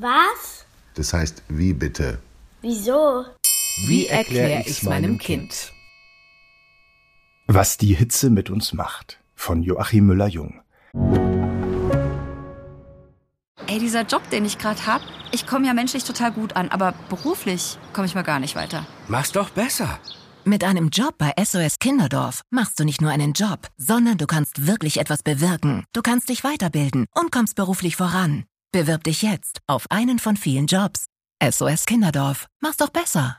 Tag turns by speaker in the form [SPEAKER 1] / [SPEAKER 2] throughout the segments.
[SPEAKER 1] Was?
[SPEAKER 2] Das heißt, wie bitte?
[SPEAKER 1] Wieso?
[SPEAKER 3] Wie erkläre ich meinem Kind?
[SPEAKER 4] Was die Hitze mit uns macht. Von Joachim Müller-Jung.
[SPEAKER 5] Ey, dieser Job, den ich gerade hab, ich komme ja menschlich total gut an, aber beruflich komme ich mal gar nicht weiter.
[SPEAKER 3] Mach's doch besser.
[SPEAKER 6] Mit einem Job bei SOS Kinderdorf machst du nicht nur einen Job, sondern du kannst wirklich etwas bewirken. Du kannst dich weiterbilden und kommst beruflich voran. Bewirb dich jetzt auf einen von vielen Jobs. SOS Kinderdorf. Mach's doch besser.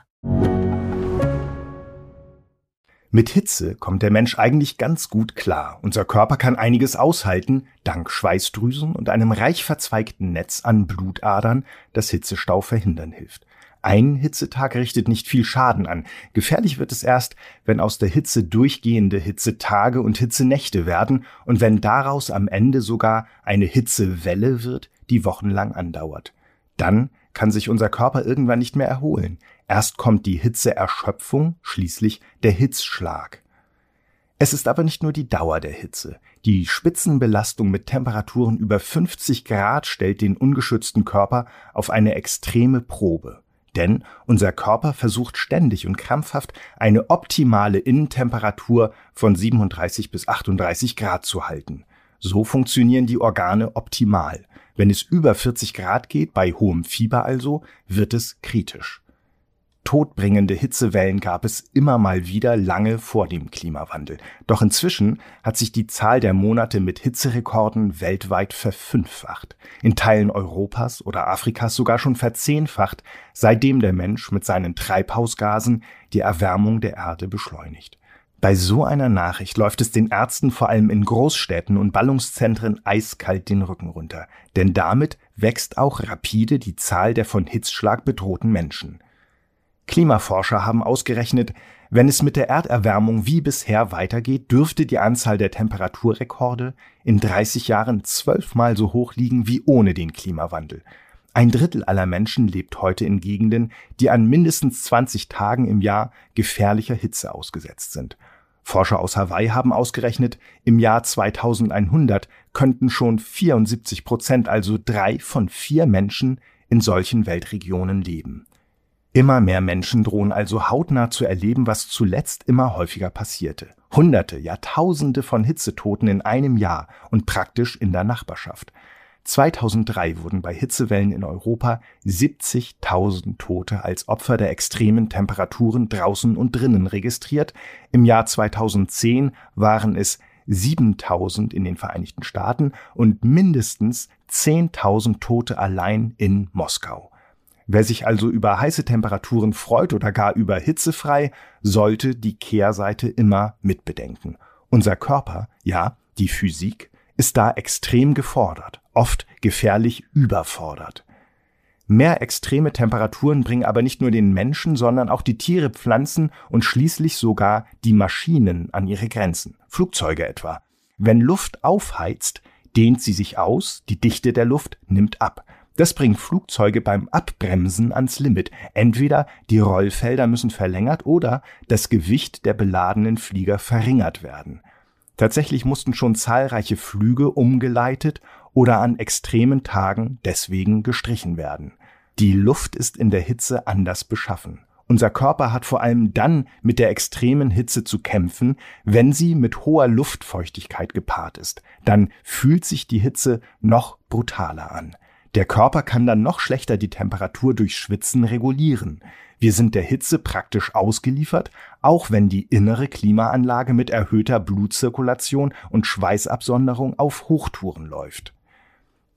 [SPEAKER 4] Mit Hitze kommt der Mensch eigentlich ganz gut klar. Unser Körper kann einiges aushalten, dank Schweißdrüsen und einem reich verzweigten Netz an Blutadern, das Hitzestau verhindern hilft. Ein Hitzetag richtet nicht viel Schaden an. Gefährlich wird es erst, wenn aus der Hitze durchgehende Hitzetage und Hitzenächte werden und wenn daraus am Ende sogar eine Hitzewelle wird, die wochenlang andauert. Dann kann sich unser Körper irgendwann nicht mehr erholen. Erst kommt die Hitzeerschöpfung, schließlich der Hitzschlag. Es ist aber nicht nur die Dauer der Hitze. Die Spitzenbelastung mit Temperaturen über 50 Grad stellt den ungeschützten Körper auf eine extreme Probe. Denn unser Körper versucht ständig und krampfhaft eine optimale Innentemperatur von 37 bis 38 Grad zu halten. So funktionieren die Organe optimal. Wenn es über 40 Grad geht, bei hohem Fieber also, wird es kritisch. Todbringende Hitzewellen gab es immer mal wieder lange vor dem Klimawandel. Doch inzwischen hat sich die Zahl der Monate mit Hitzerekorden weltweit verfünffacht. In Teilen Europas oder Afrikas sogar schon verzehnfacht, seitdem der Mensch mit seinen Treibhausgasen die Erwärmung der Erde beschleunigt. Bei so einer Nachricht läuft es den Ärzten vor allem in Großstädten und Ballungszentren eiskalt den Rücken runter. Denn damit wächst auch rapide die Zahl der von Hitzschlag bedrohten Menschen. Klimaforscher haben ausgerechnet, wenn es mit der Erderwärmung wie bisher weitergeht, dürfte die Anzahl der Temperaturrekorde in 30 Jahren zwölfmal so hoch liegen wie ohne den Klimawandel. Ein Drittel aller Menschen lebt heute in Gegenden, die an mindestens 20 Tagen im Jahr gefährlicher Hitze ausgesetzt sind. Forscher aus Hawaii haben ausgerechnet, im Jahr 2100 könnten schon 74 Prozent, also drei von vier Menschen in solchen Weltregionen leben. Immer mehr Menschen drohen also hautnah zu erleben, was zuletzt immer häufiger passierte. Hunderte, Jahrtausende von Hitzetoten in einem Jahr und praktisch in der Nachbarschaft. 2003 wurden bei Hitzewellen in Europa 70.000 Tote als Opfer der extremen Temperaturen draußen und drinnen registriert. Im Jahr 2010 waren es 7.000 in den Vereinigten Staaten und mindestens 10.000 Tote allein in Moskau. Wer sich also über heiße Temperaturen freut oder gar über hitzefrei, sollte die Kehrseite immer mitbedenken. Unser Körper, ja, die Physik, ist da extrem gefordert, oft gefährlich überfordert. Mehr extreme Temperaturen bringen aber nicht nur den Menschen, sondern auch die Tiere, Pflanzen und schließlich sogar die Maschinen an ihre Grenzen, Flugzeuge etwa. Wenn Luft aufheizt, dehnt sie sich aus, die Dichte der Luft nimmt ab. Das bringt Flugzeuge beim Abbremsen ans Limit. Entweder die Rollfelder müssen verlängert oder das Gewicht der beladenen Flieger verringert werden. Tatsächlich mussten schon zahlreiche Flüge umgeleitet oder an extremen Tagen deswegen gestrichen werden. Die Luft ist in der Hitze anders beschaffen. Unser Körper hat vor allem dann mit der extremen Hitze zu kämpfen, wenn sie mit hoher Luftfeuchtigkeit gepaart ist. Dann fühlt sich die Hitze noch brutaler an. Der Körper kann dann noch schlechter die Temperatur durch Schwitzen regulieren. Wir sind der Hitze praktisch ausgeliefert, auch wenn die innere Klimaanlage mit erhöhter Blutzirkulation und Schweißabsonderung auf Hochtouren läuft.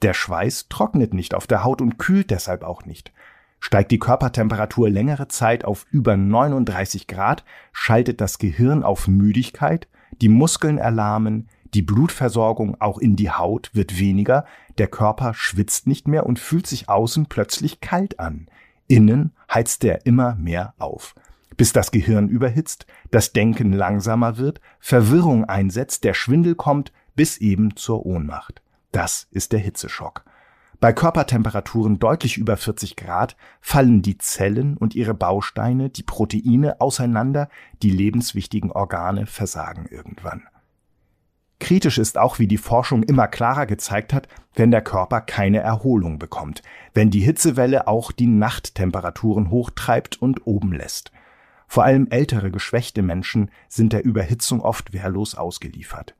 [SPEAKER 4] Der Schweiß trocknet nicht auf der Haut und kühlt deshalb auch nicht. Steigt die Körpertemperatur längere Zeit auf über 39 Grad, schaltet das Gehirn auf Müdigkeit, die Muskeln erlahmen, die Blutversorgung auch in die Haut wird weniger, der Körper schwitzt nicht mehr und fühlt sich außen plötzlich kalt an. Innen heizt er immer mehr auf. Bis das Gehirn überhitzt, das Denken langsamer wird, Verwirrung einsetzt, der Schwindel kommt, bis eben zur Ohnmacht. Das ist der Hitzeschock. Bei Körpertemperaturen deutlich über 40 Grad fallen die Zellen und ihre Bausteine, die Proteine auseinander, die lebenswichtigen Organe versagen irgendwann. Kritisch ist auch, wie die Forschung immer klarer gezeigt hat, wenn der Körper keine Erholung bekommt, wenn die Hitzewelle auch die Nachttemperaturen hochtreibt und oben lässt. Vor allem ältere, geschwächte Menschen sind der Überhitzung oft wehrlos ausgeliefert.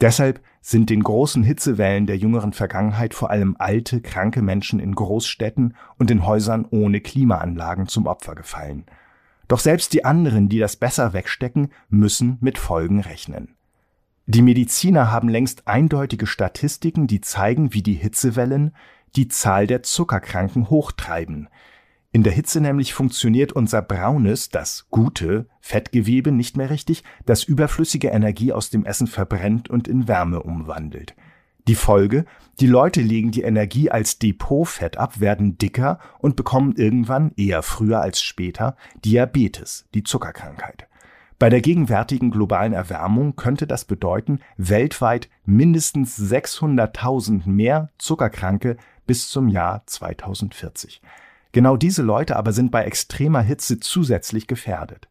[SPEAKER 4] Deshalb sind den großen Hitzewellen der jüngeren Vergangenheit vor allem alte, kranke Menschen in Großstädten und in Häusern ohne Klimaanlagen zum Opfer gefallen. Doch selbst die anderen, die das besser wegstecken, müssen mit Folgen rechnen. Die Mediziner haben längst eindeutige Statistiken, die zeigen, wie die Hitzewellen die Zahl der Zuckerkranken hochtreiben. In der Hitze nämlich funktioniert unser braunes, das gute Fettgewebe nicht mehr richtig, das überflüssige Energie aus dem Essen verbrennt und in Wärme umwandelt. Die Folge, die Leute legen die Energie als Depotfett ab, werden dicker und bekommen irgendwann, eher früher als später, Diabetes, die Zuckerkrankheit. Bei der gegenwärtigen globalen Erwärmung könnte das bedeuten, weltweit mindestens 600.000 mehr Zuckerkranke bis zum Jahr 2040. Genau diese Leute aber sind bei extremer Hitze zusätzlich gefährdet.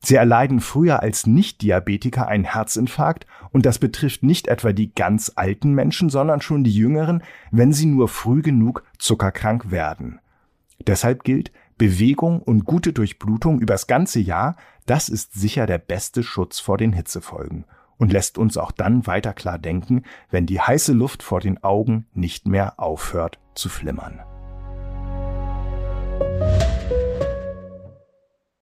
[SPEAKER 4] Sie erleiden früher als Nicht-Diabetiker einen Herzinfarkt und das betrifft nicht etwa die ganz alten Menschen, sondern schon die jüngeren, wenn sie nur früh genug zuckerkrank werden. Deshalb gilt, Bewegung und gute Durchblutung übers ganze Jahr, das ist sicher der beste Schutz vor den Hitzefolgen und lässt uns auch dann weiter klar denken, wenn die heiße Luft vor den Augen nicht mehr aufhört zu flimmern.